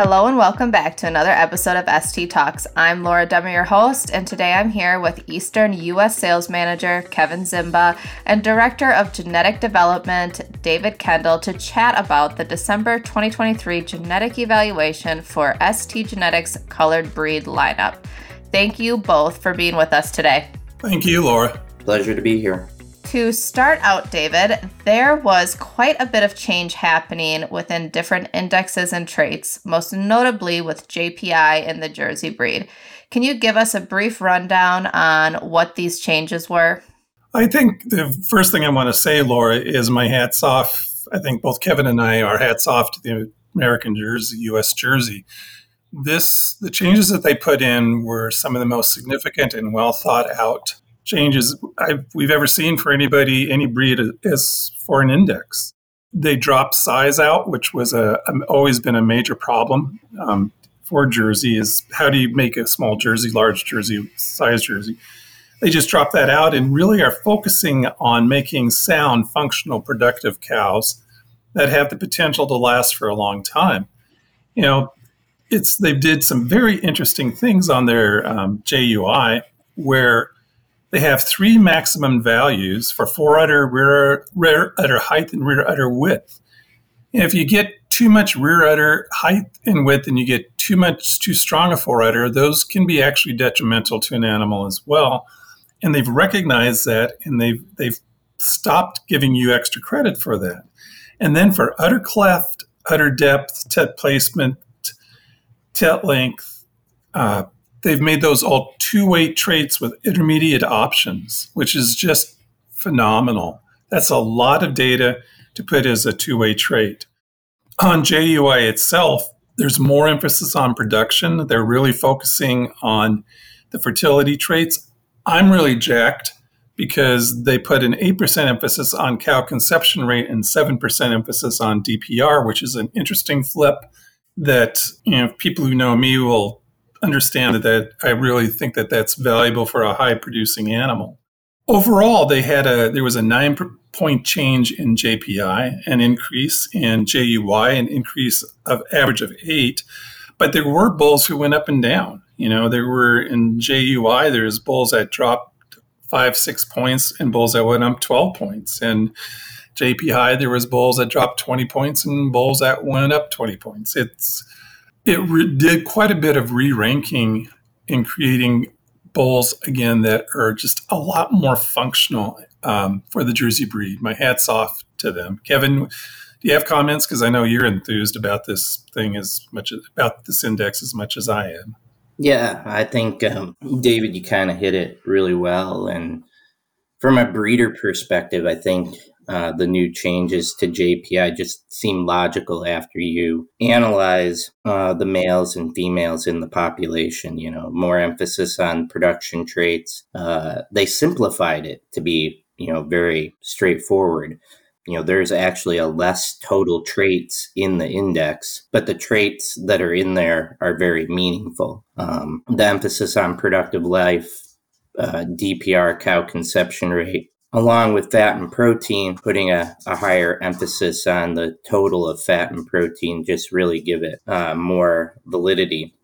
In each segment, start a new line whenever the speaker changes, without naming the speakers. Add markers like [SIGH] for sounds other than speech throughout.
Hello and welcome back to another episode of ST Talks. I'm Laura Dummer, your host, and today I'm here with Eastern U.S. Sales Manager Kevin Zimba and Director of Genetic Development David Kendall to chat about the December 2023 genetic evaluation for ST Genetics Colored Breed lineup. Thank you both for being with us today.
Thank you, Laura.
Pleasure to be here.
To start out, David, there was quite a bit of change happening within different indexes and traits, most notably with JPI and the Jersey breed. Can you give us a brief rundown on what these changes were?
I think the first thing I want to say, Laura, is my hats off. I think both Kevin and I are hats off to the American Jersey, U.S. Jersey. This, the changes that they put in were some of the most significant and well thought out changes I've, we've ever seen for anybody, any breed as for an index. They dropped size out, which was a, always been a major problem um, for Jersey. Is how do you make a small Jersey, large Jersey, size Jersey? They just dropped that out and really are focusing on making sound, functional, productive cows that have the potential to last for a long time. You know, it's they did some very interesting things on their um, JUI where they have three maximum values for fore udder, rear, rear udder height, and rear udder width. And if you get too much rear udder height and width and you get too much too strong a fore udder, those can be actually detrimental to an animal as well. And they've recognized that and they've they've stopped giving you extra credit for that. And then for udder cleft, udder depth, teat placement, teat length, uh, they've made those all two weight traits with intermediate options, which is just phenomenal. That's a lot of data to put as a two way trait. On JUI itself, there's more emphasis on production. They're really focusing on the fertility traits. I'm really jacked because they put an 8% emphasis on cow conception rate and 7% emphasis on DPR, which is an interesting flip that you know people who know me will understand that, I really think that that's valuable for a high producing animal. Overall, they had a there was a nine point change in JPI, an increase in JUI, an increase of average of eight, but there were bulls who went up and down. You know, there were in JUI, there's bulls that dropped five, six points, and bulls that went up twelve points, and JPI, there was bulls that dropped 20 points and bulls that went up 20 points. It's it re- did quite a bit of re-ranking in creating bulls again that are just a lot more functional um, for the Jersey breed. My hats off to them. Kevin, do you have comments? Because I know you're enthused about this thing as much about this index as much as I am.
Yeah, I think um, David, you kind of hit it really well. And from a breeder perspective, I think uh, the new changes to JPI just seem logical after you analyze uh, the males and females in the population. You know, more emphasis on production traits. Uh, they simplified it to be, you know, very straightforward. You know, there's actually a less total traits in the index, but the traits that are in there are very meaningful. Um, the emphasis on productive life, uh, DPR cow conception rate, along with fat and protein, putting a, a higher emphasis on the total of fat and protein just really give it uh, more validity.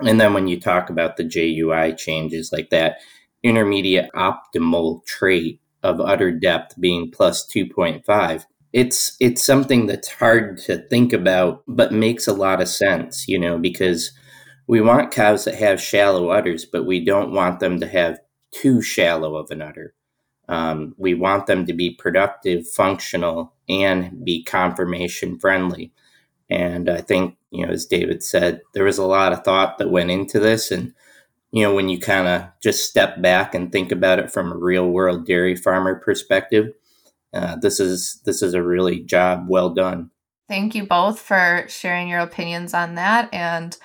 And then when you talk about the JUI changes like that, intermediate optimal trait of udder depth being plus 2.5, it's it's something that's hard to think about but makes a lot of sense, you know, because we want cows that have shallow udders, but we don't want them to have too shallow of an udder um, we want them to be productive, functional, and be conformation friendly. And I think, you know, as David said, there was a lot of thought that went into this. And, you know, when you kind of just step back and think about it from a real world dairy farmer perspective, uh, this is this is a really job well done.
Thank you both for sharing your opinions on that. And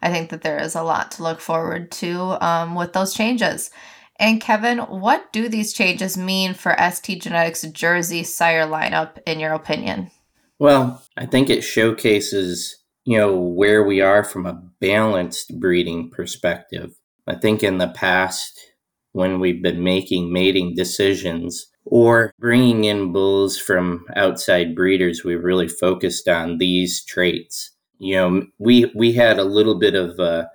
I think that there is a lot to look forward to um, with those changes. And Kevin, what do these changes mean for ST Genetics Jersey sire lineup, in your opinion?
Well, I think it showcases, you know, where we are from a balanced breeding perspective. I think in the past, when we've been making mating decisions or bringing in bulls from outside breeders, we've really focused on these traits you know, we we had a little bit of a,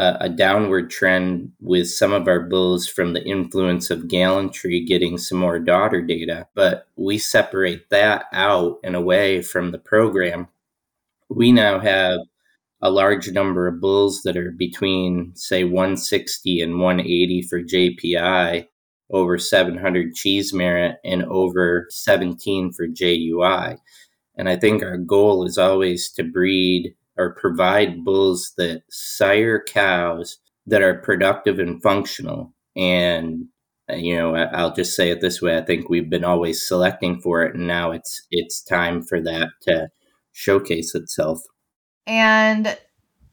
a downward trend with some of our bulls from the influence of gallantry getting some more daughter data, but we separate that out and away from the program. We now have a large number of bulls that are between, say, 160 and 180 for JPI, over 700 cheese merit, and over 17 for JUI. And I think our goal is always to breed or provide bulls that sire cows that are productive and functional. And you know, I'll just say it this way: I think we've been always selecting for it, and now it's it's time for that to showcase itself.
And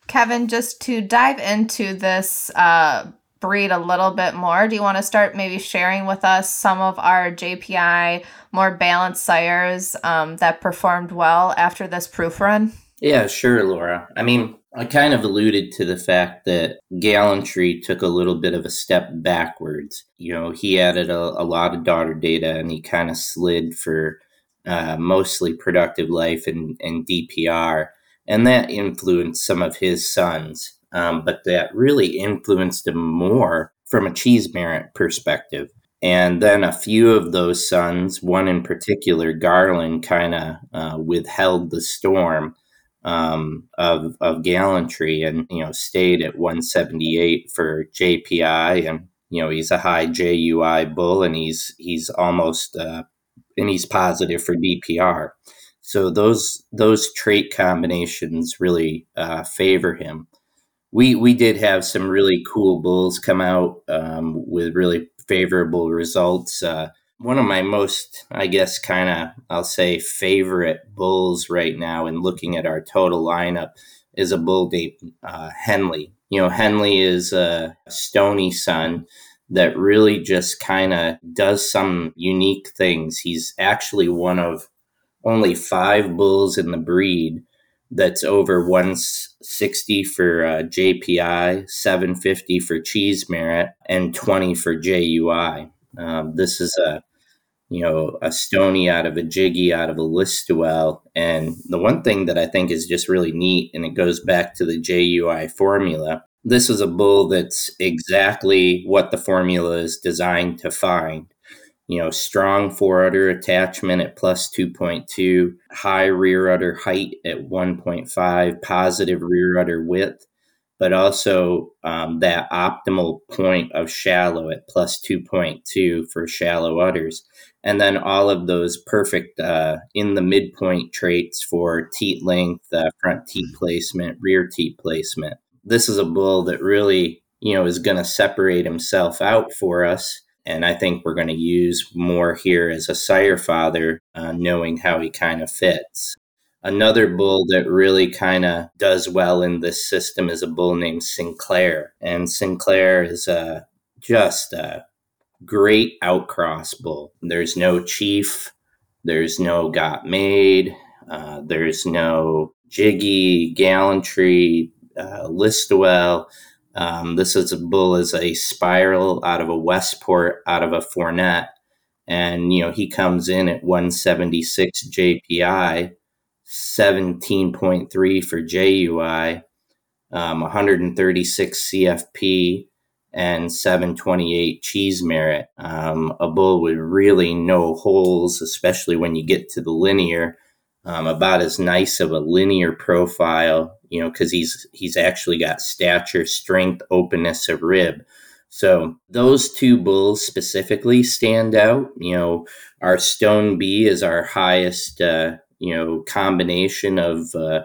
Kevin, just to dive into this uh, breed a little bit more, do you want to start maybe sharing with us some of our JPI more balanced sires um, that performed well after this proof run?
Yeah, sure, Laura. I mean, I kind of alluded to the fact that Gallantry took a little bit of a step backwards. You know, he added a, a lot of daughter data and he kind of slid for uh, mostly productive life and, and DPR and that influenced some of his sons. Um, but that really influenced him more from a cheese merit perspective. And then a few of those sons, one in particular, Garland, kind of uh, withheld the storm um, of of gallantry, and you know stayed at 178 for JPI, and you know he's a high JUI bull, and he's he's almost uh, and he's positive for DPR. So those those trait combinations really uh, favor him. We we did have some really cool bulls come out um, with really favorable results. Uh, one of my most, I guess, kind of I'll say favorite bulls right now, in looking at our total lineup, is a bull named uh, Henley. You know, Henley is a stony son that really just kind of does some unique things. He's actually one of only five bulls in the breed that's over 160 for uh, JPI, 750 for cheese merit, and 20 for JUI. Um, this is a you know a stony out of a jiggy out of a listowel. And the one thing that i think is just really neat and it goes back to the jui formula this is a bull that's exactly what the formula is designed to find. You know, strong fore udder attachment at plus 2.2, high rear udder height at 1.5, positive rear udder width, but also um, that optimal point of shallow at plus 2.2 for shallow udders. And then all of those perfect uh, in the midpoint traits for teat length, uh, front teat placement, rear teat placement. This is a bull that really, you know, is going to separate himself out for us and I think we're going to use more here as a sire father, uh, knowing how he kind of fits. Another bull that really kind of does well in this system is a bull named Sinclair. And Sinclair is uh, just a great outcross bull. There's no chief, there's no got made, uh, there's no jiggy, gallantry, uh, listowel. Um, this is a bull is a spiral out of a Westport, out of a Fournette, and you know he comes in at 176 JPI, 17.3 for JUI, um, 136 CFP, and 728 cheese merit. Um, a bull with really no holes, especially when you get to the linear um, about as nice of a linear profile, you know, because he's he's actually got stature, strength, openness of rib. So those two bulls specifically stand out. You know, our Stone B is our highest, uh, you know, combination of uh,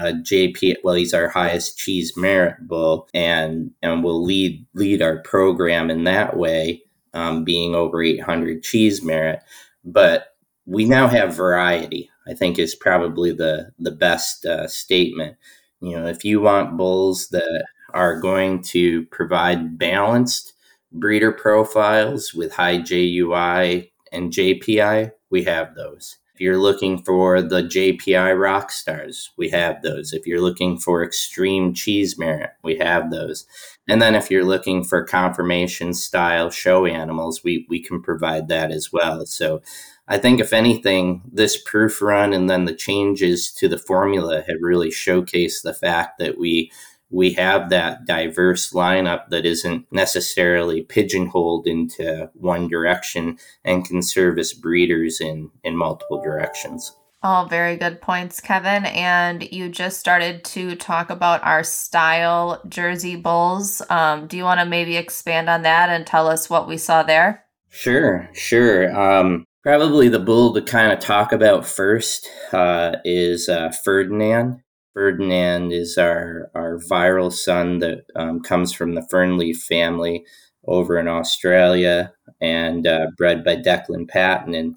uh, JP. Well, he's our highest cheese merit bull, and and will lead lead our program in that way, um, being over 800 cheese merit. But we now have variety. I think is probably the the best uh, statement. You know, if you want bulls that are going to provide balanced breeder profiles with high JUI and JPI, we have those. If you're looking for the JPI rock stars, we have those. If you're looking for extreme cheese merit, we have those. And then if you're looking for conformation style show animals, we, we can provide that as well. So I think if anything, this proof run and then the changes to the formula have really showcased the fact that we we have that diverse lineup that isn't necessarily pigeonholed into one direction and can service breeders in, in multiple directions.
All very good points, Kevin. And you just started to talk about our style Jersey Bulls. Um, do you want to maybe expand on that and tell us what we saw there?
Sure, sure. Um, probably the bull to kind of talk about first uh, is uh, Ferdinand. Ferdinand is our, our viral son that um, comes from the Fernleaf family over in Australia and uh, bred by Declan Patton. And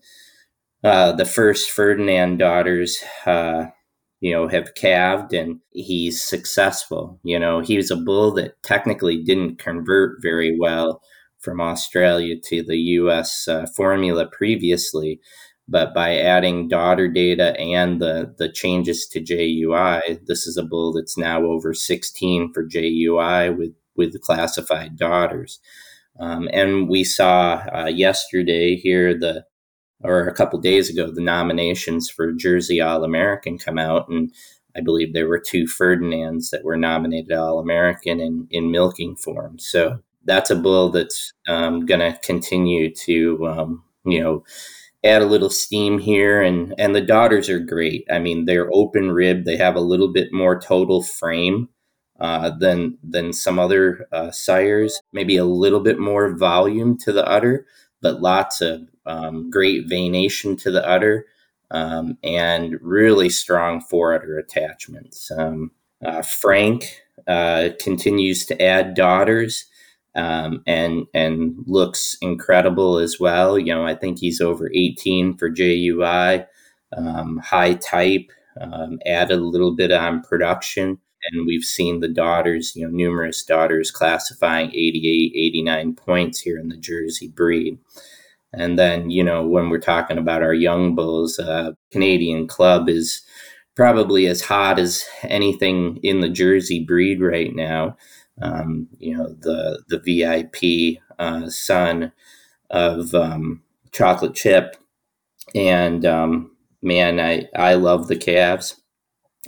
uh, the first Ferdinand daughters, uh, you know, have calved and he's successful. You know, he was a bull that technically didn't convert very well from Australia to the US uh, formula previously but by adding daughter data and the, the changes to JUI, this is a bull that's now over 16 for JUI with, with classified daughters. Um, and we saw uh, yesterday here the or a couple days ago the nominations for Jersey All American come out, and I believe there were two Ferdinands that were nominated All American in in milking form. So that's a bull that's um, going to continue to um, you know add a little steam here and and the daughters are great. I mean they're open rib. They have a little bit more total frame uh, than than some other uh, sires. Maybe a little bit more volume to the udder but lots of um, great venation to the udder um, and really strong forudder attachments. Um, uh, frank uh, continues to add daughters um, and and looks incredible as well. You know, I think he's over 18 for JUI, um, high type, um, added a little bit on production. And we've seen the daughters, you know, numerous daughters classifying 88, 89 points here in the Jersey breed. And then, you know, when we're talking about our young bulls, uh, Canadian Club is probably as hot as anything in the Jersey breed right now um, you know, the the VIP uh, son of um, Chocolate Chip, and um, man, I I love the Calves.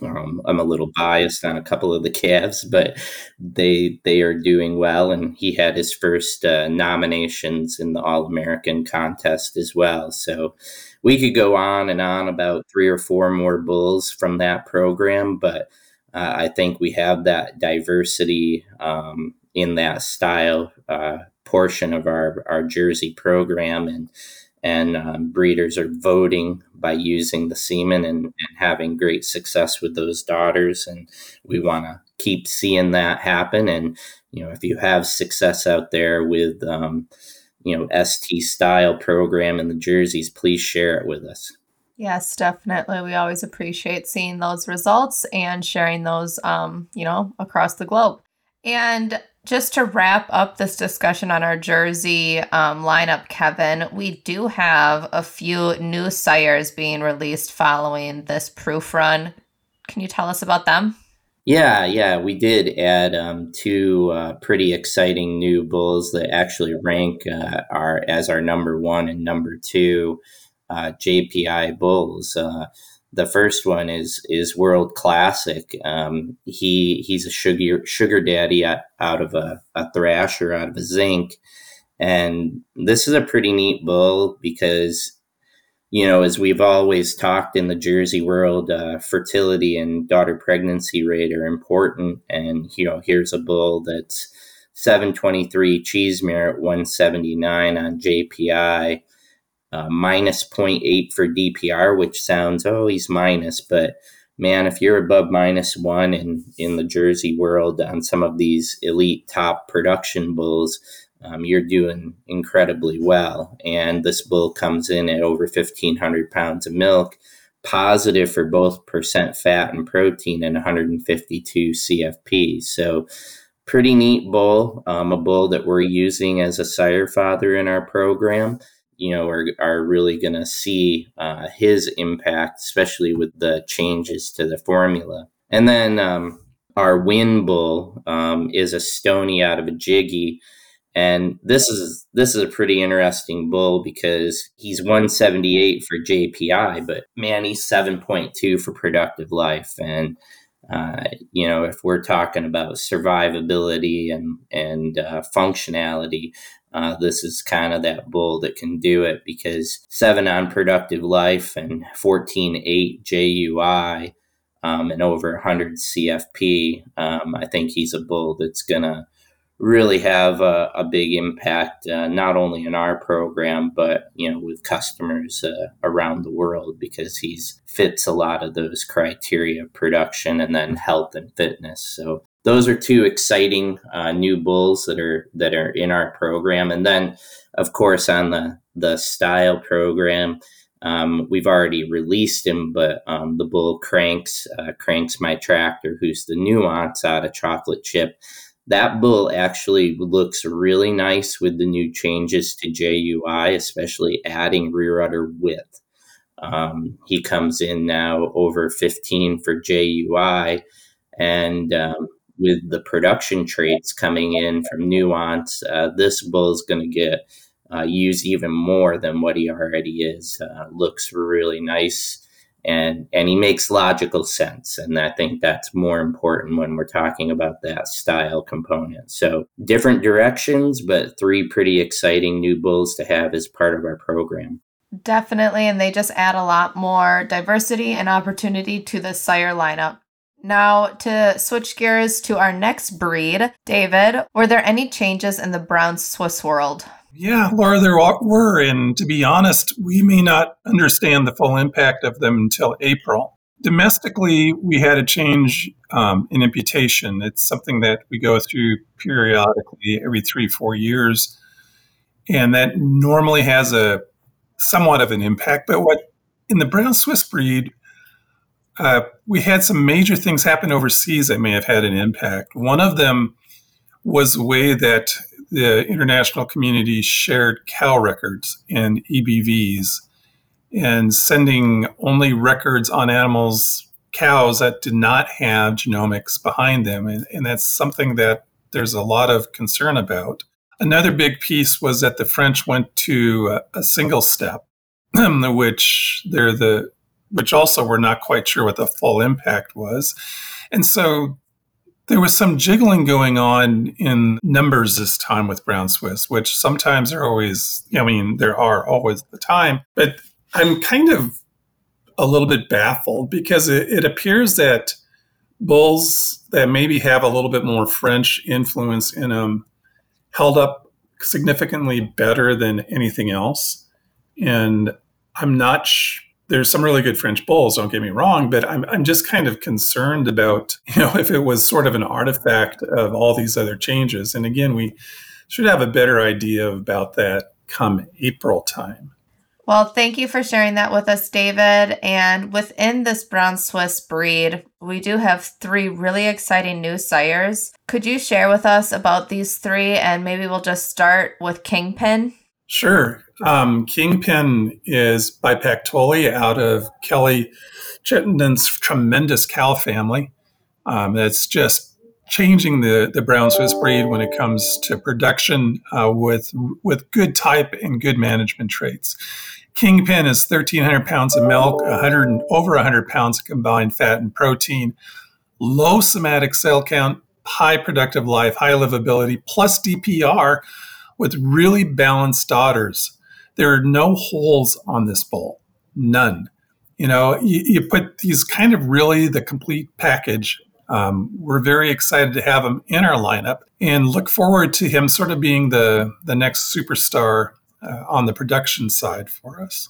Um, I'm a little biased on a couple of the Calves, but they they are doing well, and he had his first uh, nominations in the All American contest as well. So we could go on and on about three or four more Bulls from that program, but uh, I think we have that diversity um, in that style uh, portion of our, our Jersey program, and and um, breeders are voting by using the semen and, and having great success with those daughters, and we want to keep seeing that happen. And you know, if you have success out there with um, you know ST style program in the jerseys, please share it with us.
Yes, definitely. We always appreciate seeing those results and sharing those, um, you know, across the globe. And just to wrap up this discussion on our jersey um, lineup, Kevin, we do have a few new sires being released following this proof run. Can you tell us about them?
Yeah, yeah, we did add um, two uh, pretty exciting new bulls that actually rank uh, our as our number one and number two uh, JPI bulls. Uh, the first one is is world classic. Um, he he's a sugar sugar daddy out, of a, a thrasher out of a zinc, and this is a pretty neat bull because you know as we've always talked in the Jersey world, uh, fertility and daughter pregnancy rate are important, and you know here's a bull that's 723 cheese merit 179 on JPI uh, minus 0.8 for DPR, which sounds, oh, he's minus. But man, if you're above minus one in, in the Jersey world on some of these elite top production bulls, um, you're doing incredibly well. And this bull comes in at over 1,500 pounds of milk, positive for both percent fat and protein, and 152 CFP. So, pretty neat bull, um, a bull that we're using as a sire father in our program you know, are, are really going to see uh, his impact, especially with the changes to the formula. And then um, our win bull um, is a stony out of a jiggy. And this is this is a pretty interesting bull because he's 178 for JPI, but man, he's 7.2 for productive life. And uh, you know, if we're talking about survivability and and uh, functionality, uh, this is kind of that bull that can do it because seven on productive life and 14.8 JUI um, and over 100 CFP. Um, I think he's a bull that's gonna really have a, a big impact, uh, not only in our program, but you know, with customers uh, around the world because he's fits a lot of those criteria production and then health and fitness. So those are two exciting uh, new bulls that are that are in our program, and then of course on the the style program. Um, we've already released him, but um, the bull cranks, uh, cranks my tractor, who's the nuance out of chocolate chip that bull actually looks really nice with the new changes to JUI, especially adding rear udder width. Um, he comes in now over 15 for JUI, and um, with the production traits coming in from Nuance, uh, this bull is going to get uh, used even more than what he already is. Uh, looks really nice and and he makes logical sense and i think that's more important when we're talking about that style component. So different directions but three pretty exciting new bulls to have as part of our program.
Definitely and they just add a lot more diversity and opportunity to the sire lineup now, to switch gears to our next breed, David, were there any changes in the brown Swiss world?
Yeah, Laura, there were. And to be honest, we may not understand the full impact of them until April. Domestically, we had a change um, in imputation. It's something that we go through periodically every three, four years. And that normally has a somewhat of an impact. But what in the brown Swiss breed, uh, we had some major things happen overseas that may have had an impact. One of them was the way that the international community shared cow records and EBVs and sending only records on animals, cows that did not have genomics behind them. And, and that's something that there's a lot of concern about. Another big piece was that the French went to a, a single step, [CLEARS THROAT] which they're the which also we're not quite sure what the full impact was. And so there was some jiggling going on in numbers this time with Brown Swiss, which sometimes are always, I mean, there are always the time, but I'm kind of a little bit baffled because it, it appears that bulls that maybe have a little bit more French influence in them held up significantly better than anything else. And I'm not sh- there's some really good French bulls, don't get me wrong, but I'm, I'm just kind of concerned about, [LAUGHS] you know, if it was sort of an artifact of all these other changes. And again, we should have a better idea about that come April time.
Well, thank you for sharing that with us, David. And within this brown Swiss breed, we do have three really exciting new sires. Could you share with us about these three? And maybe we'll just start with Kingpin.
Sure. Um, Kingpin is by Pactoli out of Kelly Chittenden's tremendous cow family. Um, that's just changing the, the brown Swiss breed when it comes to production uh, with with good type and good management traits. Kingpin is 1,300 pounds of milk, 100 over 100 pounds of combined fat and protein, low somatic cell count, high productive life, high livability, plus DPR with really balanced daughters. There are no holes on this bowl, none. You know, you, you put these kind of really the complete package. Um, we're very excited to have him in our lineup and look forward to him sort of being the the next superstar uh, on the production side for us.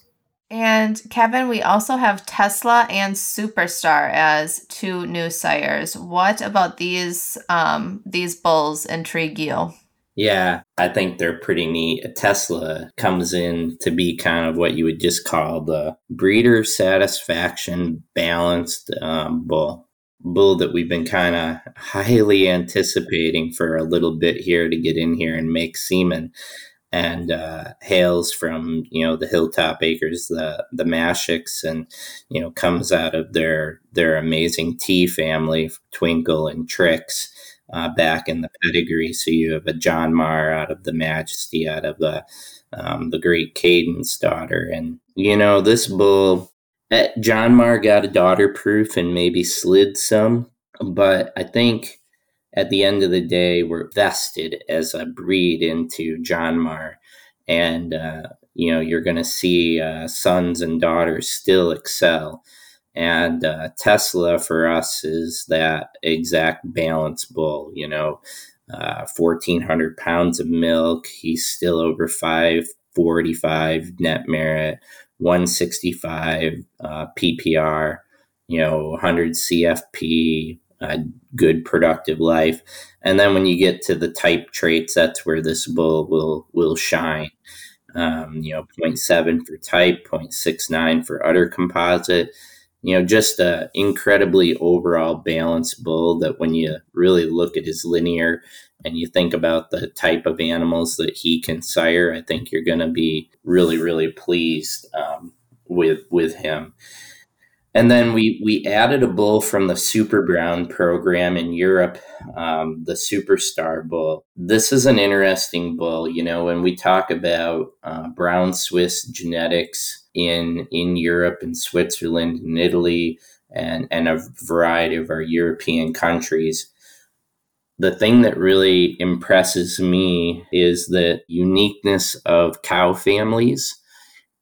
And Kevin, we also have Tesla and Superstar as two new sires. What about these um, these bulls intrigue you?
Yeah, I think they're pretty neat. Tesla comes in to be kind of what you would just call the breeder satisfaction balanced um, bull. Bull that we've been kind of highly anticipating for a little bit here to get in here and make semen. and uh, hails from you know the Hilltop Acres, the the Mashicks, and you know comes out of their their amazing T family, Twinkle and Trix, uh, back in the pedigree. So you have a John Mar out of the Majesty, out of the um, the great Cadence daughter, and you know this bull. Eh, John Mar got a daughter proof and maybe slid some, but I think at the end of the day, we're vested as a breed into John Mar. And, uh, you know, you're going to see uh, sons and daughters still excel. And uh, Tesla for us is that exact balance bull, you know, 1,400 uh, pounds of milk. He's still over 545 net merit, 165 uh, PPR, you know, 100 CFP, a good productive life. And then when you get to the type traits, that's where this bull will will shine. Um, you know, 0.7 for type, 0.69 for udder composite. You know, just a incredibly overall balanced bull that when you really look at his linear and you think about the type of animals that he can sire, I think you're going to be really, really pleased um, with with him. And then we we added a bull from the Super Brown program in Europe, um, the Superstar Bull. This is an interesting bull. You know, when we talk about uh, brown Swiss genetics in in Europe and Switzerland and Italy and and a variety of our European countries, the thing that really impresses me is the uniqueness of cow families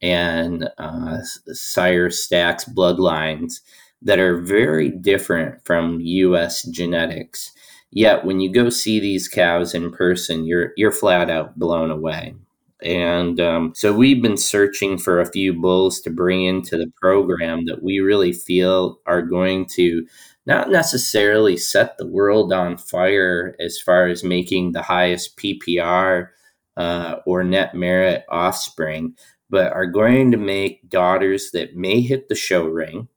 and uh, sire stacks bloodlines that are very different from U.S. genetics. Yet when you go see these cows in person, you're you're flat out blown away. And um, so we've been searching for a few bulls to bring into the program that we really feel are going to not necessarily set the world on fire as far as making the highest PPR uh, or net merit offspring, but are going to make daughters that may hit the show ring,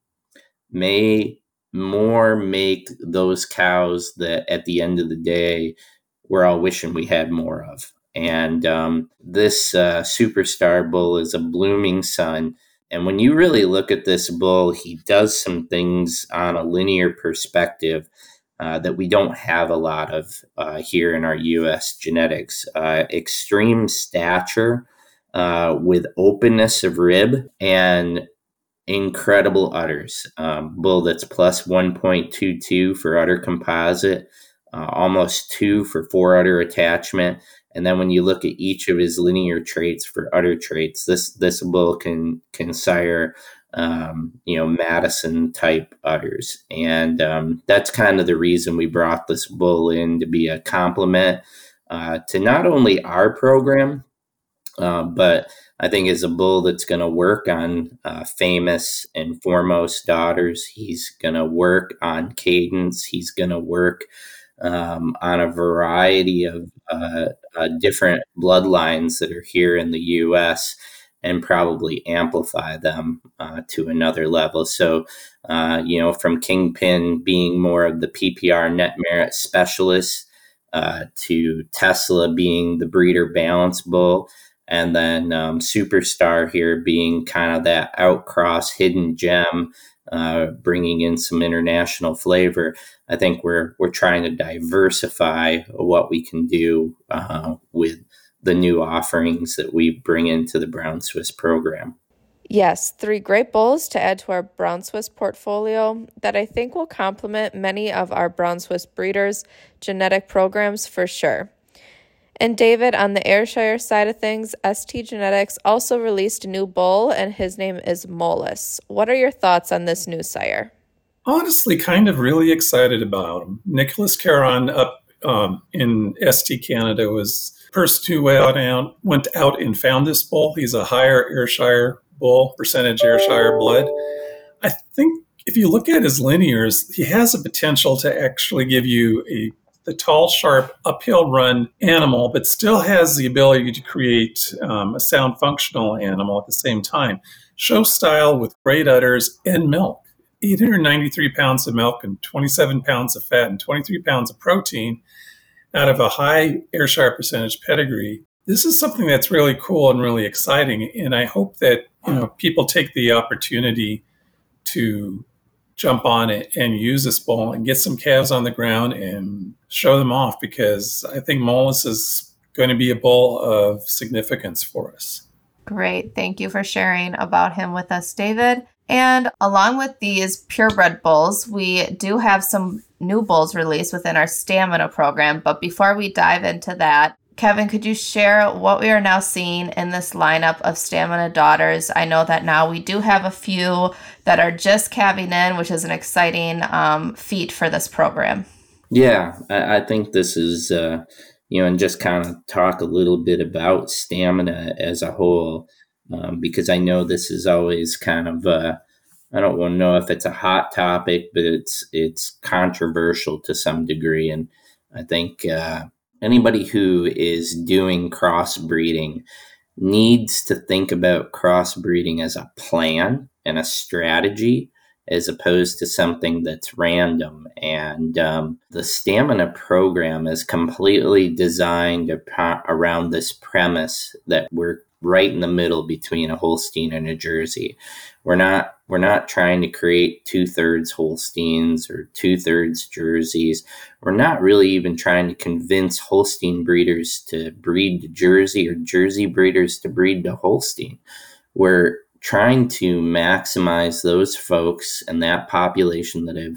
may more make those cows that at the end of the day we're all wishing we had more of. And um, this uh, superstar bull is a blooming son. And when you really look at this bull, he does some things on a linear perspective uh, that we don't have a lot of uh, here in our US genetics. Uh, extreme stature uh, with openness of rib and incredible udders. Um, bull that's plus 1.22 for udder composite, uh, almost two for fore udder attachment. And then when you look at each of his linear traits for udder traits, this this bull can can sire um, you know Madison type udders, and um, that's kind of the reason we brought this bull in to be a complement uh, to not only our program uh, but I think is a bull that's going to work on uh, famous and foremost daughters. He's going to work on cadence. He's going to work um, on a variety of uh, uh, different bloodlines that are here in the U.S. and probably amplify them uh, to another level. So, you know, from Kingpin being more of the PPR net merit specialist to Tesla being the breeder balance bull and then um, Superstar here being kind of that outcross hidden gem, uh, bringing in some international flavor. I think we're we're trying to diversify what we can do uh, with the new offerings that we bring into the Brown Swiss program.
Yes, three great bulls to add to our Brown Swiss portfolio that I think will complement many of our Brown Swiss breeders' genetic programs for sure. And David, on the Ayrshire side of things, ST Genetics also released a new bull, and his name is Molus. What are your thoughts on this new sire?
Honestly, kind of really excited about him. Nicholas Caron up um, in ST Canada was first who went out, went out and found this bull. He's a higher Ayrshire bull, percentage Ayrshire blood. I think if you look at his linears, he has a potential to actually give you a the tall, sharp, uphill run animal, but still has the ability to create um, a sound functional animal at the same time. Show style with great udders and milk. 893 pounds of milk and 27 pounds of fat and 23 pounds of protein out of a high Ayrshire percentage pedigree. this is something that's really cool and really exciting. And I hope that you know people take the opportunity to jump on it and use this bull and get some calves on the ground and show them off because I think Mollis is going to be a bull of significance for us.
Great. Thank you for sharing about him with us, David. And along with these purebred bulls, we do have some new bulls released within our stamina program. But before we dive into that, Kevin, could you share what we are now seeing in this lineup of stamina daughters? I know that now we do have a few that are just calving in, which is an exciting um, feat for this program.
Yeah, I, I think this is, uh, you know, and just kind of talk a little bit about stamina as a whole um, because I know this is always kind of uh, I don't want to know if it's a hot topic, but it's it's controversial to some degree, and I think uh, anybody who is doing crossbreeding needs to think about crossbreeding as a plan and a strategy as opposed to something that's random. And um, the stamina program is completely designed around this premise that we're right in the middle between a Holstein and a Jersey. We're not we're not trying to create two thirds Holsteins or two thirds Jerseys. We're not really even trying to convince Holstein breeders to breed to Jersey or Jersey breeders to breed to Holstein. We're trying to maximize those folks and that population that have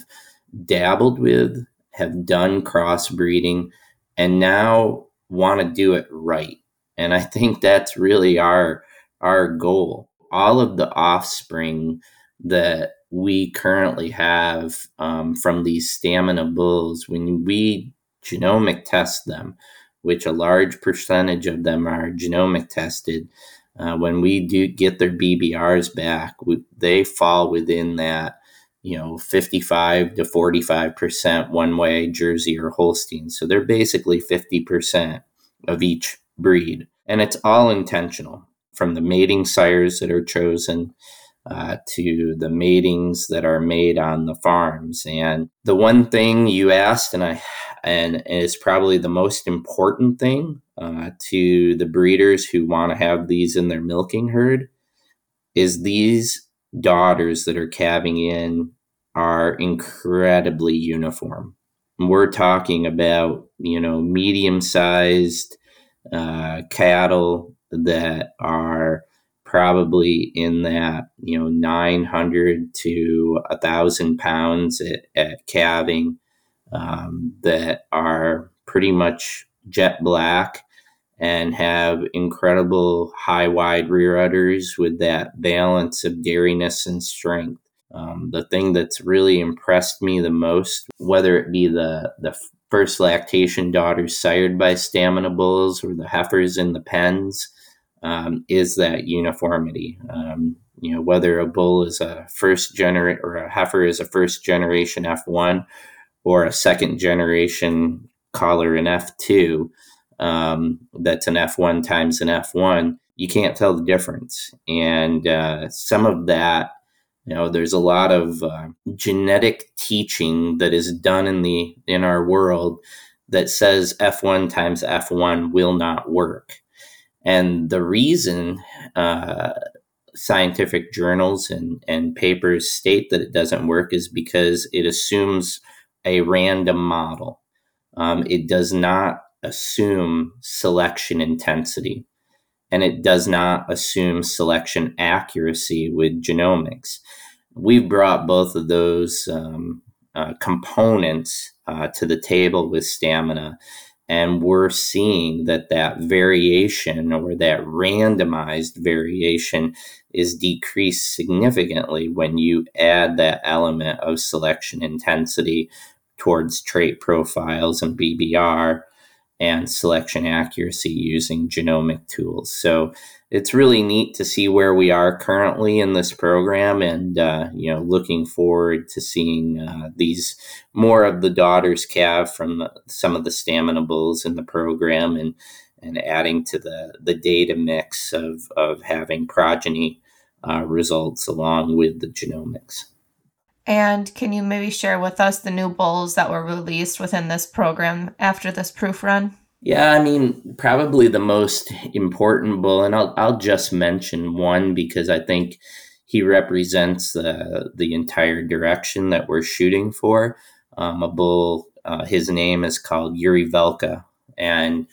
dabbled with, have done crossbreeding, and now want to do it right and I think that's really our our goal. All of the offspring that we currently have um, from these stamina bulls, when we genomic test them, which a large percentage of them are genomic tested, uh, when we do get their BBRs back, we, they fall within that, you know, 55 to 45% one way Jersey or Holstein. So they're basically 50% of each breed. And it's all intentional from the mating sires that are chosen uh, to the matings that are made on the farms. And the one thing you asked, and I and is probably the most important thing uh, to the breeders who want to have these in their milking herd, is these daughters that are calving in are incredibly uniform. We're talking about you know medium sized uh, cattle that are probably in that you know 900 to a thousand pounds at, at calving um, that are pretty much jet black and have incredible high wide rear udders with that balance of dairiness and strength. Um, the thing that's really impressed me the most whether it be the the first lactation daughters sired by stamina bulls or the heifers in the pens um, is that uniformity. Um, you know, whether a bull is a first generation or a heifer is a first generation F1 or a second generation collar in F2, um, that's an F1 times an F1, you can't tell the difference. And uh, some of that you know, there's a lot of uh, genetic teaching that is done in the in our world that says F1 times F1 will not work. And the reason uh, scientific journals and, and papers state that it doesn't work is because it assumes a random model. Um, it does not assume selection intensity and it does not assume selection accuracy with genomics. We've brought both of those um, uh, components uh, to the table with stamina, and we're seeing that that variation or that randomized variation is decreased significantly when you add that element of selection intensity towards trait profiles and BBR and selection accuracy using genomic tools. So it's really neat to see where we are currently in this program, and uh, you know, looking forward to seeing uh, these more of the daughters calve from the, some of the stamina bulls in the program, and and adding to the the data mix of of having progeny uh, results along with the genomics.
And can you maybe share with us the new bulls that were released within this program after this proof run?
Yeah, I mean, probably the most important bull, and I'll I'll just mention one because I think he represents the the entire direction that we're shooting for. Um, a bull, uh, his name is called Yuri Velka, and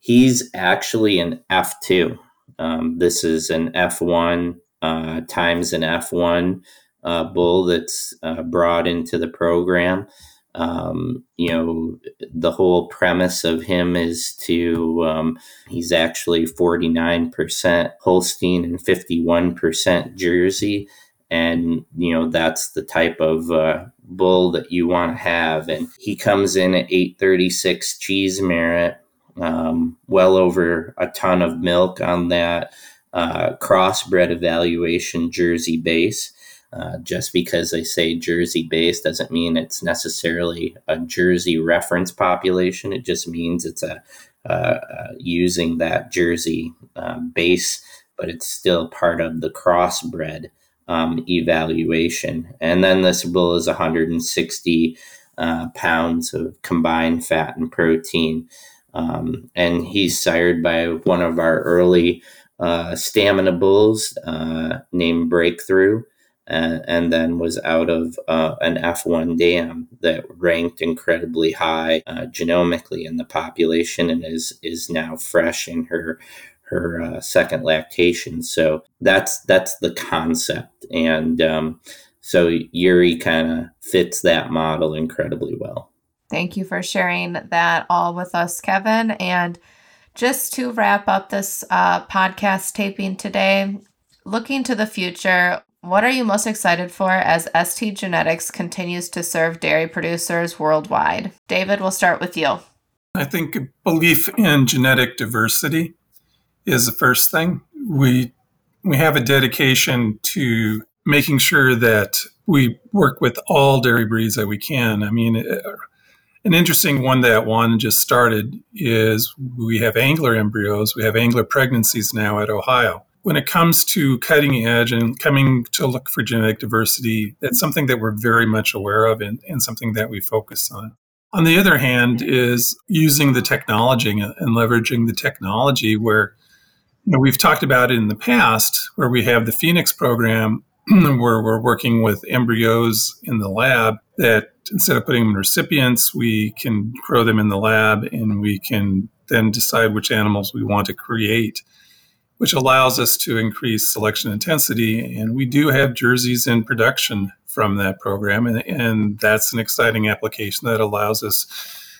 he's actually an F two. Um, this is an F one uh, times an F one uh, bull that's uh, brought into the program. Um, you know, the whole premise of him is to, um, he's actually 49% Holstein and 51% Jersey. And, you know, that's the type of uh, bull that you want to have. And he comes in at 836 cheese merit, um, well over a ton of milk on that uh, crossbred evaluation Jersey base. Uh, just because they say Jersey based doesn't mean it's necessarily a Jersey reference population. It just means it's a uh, using that Jersey um, base, but it's still part of the crossbred um, evaluation. And then this bull is 160 uh, pounds of combined fat and protein. Um, and he's sired by one of our early uh, stamina bulls uh, named Breakthrough and, and then was out of uh, an F1 dam that ranked incredibly high uh, genomically in the population and is is now fresh in her her uh, second lactation. So that's that's the concept, and um, so Yuri kind of fits that model incredibly well.
Thank you for sharing that all with us, Kevin. And just to wrap up this uh, podcast taping today, looking to the future, what are you most excited for as ST Genetics continues to serve dairy producers worldwide? David, we'll start with you.
I think belief in genetic diversity is the first thing. We we have a dedication to making sure that we work with all dairy breeds that we can. I mean, uh, an interesting one that one just started is we have angler embryos, we have angler pregnancies now at Ohio when it comes to cutting edge and coming to look for genetic diversity, that's mm-hmm. something that we're very much aware of and, and something that we focus on. On the other hand, mm-hmm. is using the technology and leveraging the technology where you know, we've talked about it in the past, where we have the Phoenix program, [CLEARS THROAT] where we're working with embryos in the lab that instead of putting them in recipients, we can grow them in the lab and we can then decide which animals we want to create which allows us to increase selection intensity. And we do have jerseys in production from that program. And, and that's an exciting application that allows us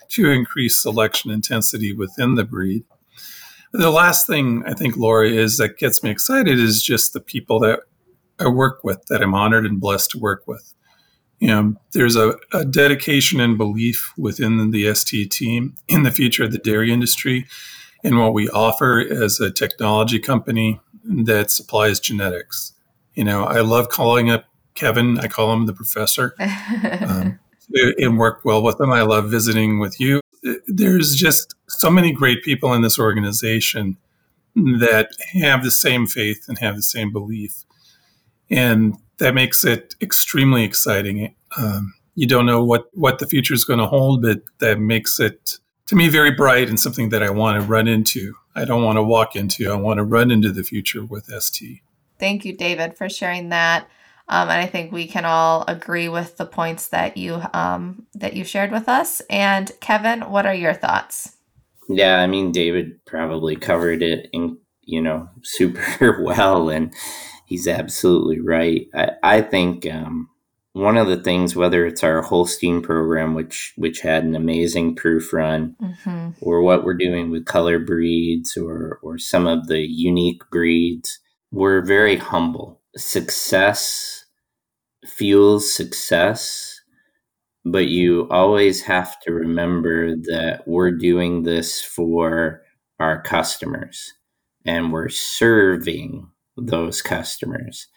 to increase selection intensity within the breed. The last thing I think, Laura, is that gets me excited is just the people that I work with, that I'm honored and blessed to work with. You know, there's a, a dedication and belief within the ST team in the future of the dairy industry and what we offer as a technology company that supplies genetics. You know, I love calling up Kevin. I call him the professor. [LAUGHS] um, and work well with him. I love visiting with you. There's just so many great people in this organization that have the same faith and have the same belief. And that makes it extremely exciting. Um, you don't know what, what the future is going to hold, but that makes it to me very bright and something that I want to run into. I don't want to walk into. I want to run into the future with ST.
Thank you, David, for sharing that. Um, and I think we can all agree with the points that you um, that you shared with us. And Kevin, what are your thoughts?
Yeah, I mean, David probably covered it in you know [LAUGHS] super well, and he's absolutely right. I, I think um, one of the things, whether it's our Holstein program, which which had an amazing proof run, mm-hmm. or what we're doing with color breeds, or or some of the unique breeds, we're very humble. Success fuels success, but you always have to remember that we're doing this for our customers, and we're serving those customers.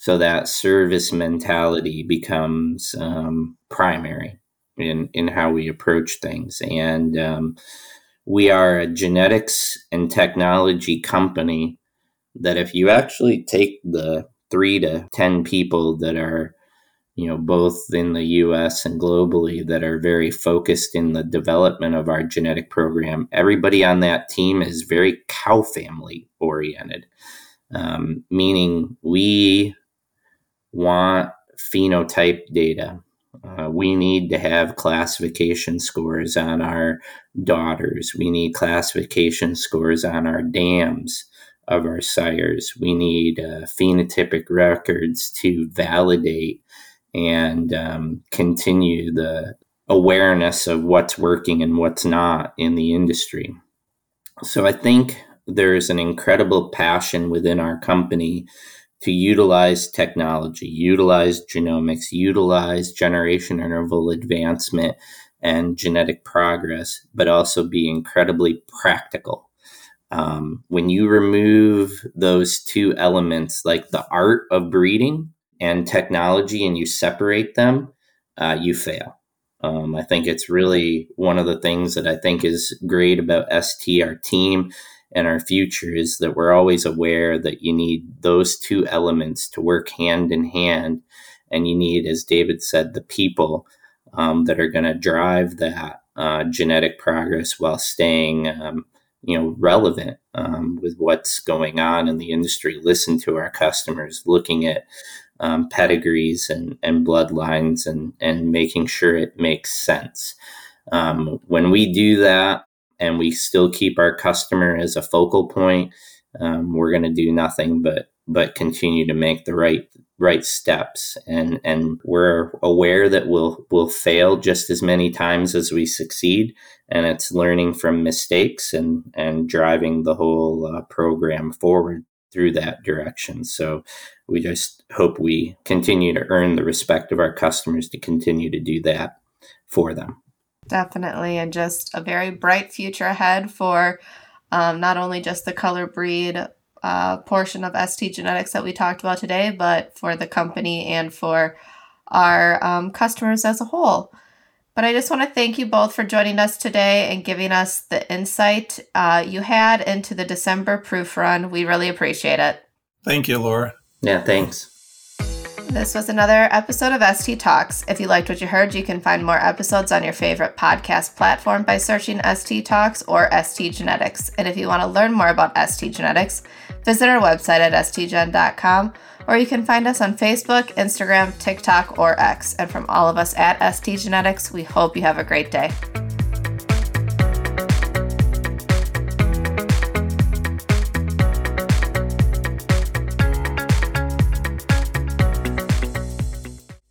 So that service mentality becomes um, primary in, in how we approach things. And um, we are a genetics and technology company that if you actually take the three to 10 people that are you know, both in the US and globally that are very focused in the development of our genetic program. Everybody on that team is very cow family oriented, um, meaning we want phenotype data. Uh, we need to have classification scores on our daughters. We need classification scores on our dams of our sires. We need uh, phenotypic records to validate and um, continue the awareness of what's working and what's not in the industry. So I think there's an incredible passion within our company to utilize technology, utilize genomics, utilize generation interval advancement and genetic progress, but also be incredibly practical. Um, when you remove those two elements, like the art of breeding and technology, and you separate them, uh, you fail. Um, I think it's really one of the things that I think is great about ST, our team, and our future is that we're always aware that you need those two elements to work hand in hand. And you need, as David said, the people um, that are going to drive that uh, genetic progress while staying, um, you know, relevant um, with what's going on in the industry. Listen to our customers, looking at um, pedigrees and, and bloodlines, and and making sure it makes sense. Um, when we do that, and we still keep our customer as a focal point, um, we're going to do nothing but but continue to make the right right steps. And and we're aware that we'll we'll fail just as many times as we succeed and it's learning from mistakes and and driving the whole uh, program forward through that direction. So we just hope we continue to earn the respect of our customers to continue to do that for them
Definitely. And just a very bright future ahead for um, not only just the color breed uh, portion of ST Genetics that we talked about today, but for the company and for our um, customers as a whole. But I just want to thank you both for joining us today and giving us the insight uh, you had into the December proof run. We really appreciate it.
Thank you, Laura.
Yeah, thanks.
This was another episode of ST Talks. If you liked what you heard, you can find more episodes on your favorite podcast platform by searching ST Talks or ST Genetics. And if you want to learn more about ST Genetics, visit our website at stgen.com or you can find us on Facebook, Instagram, TikTok, or X. And from all of us at ST Genetics, we hope you have a great day.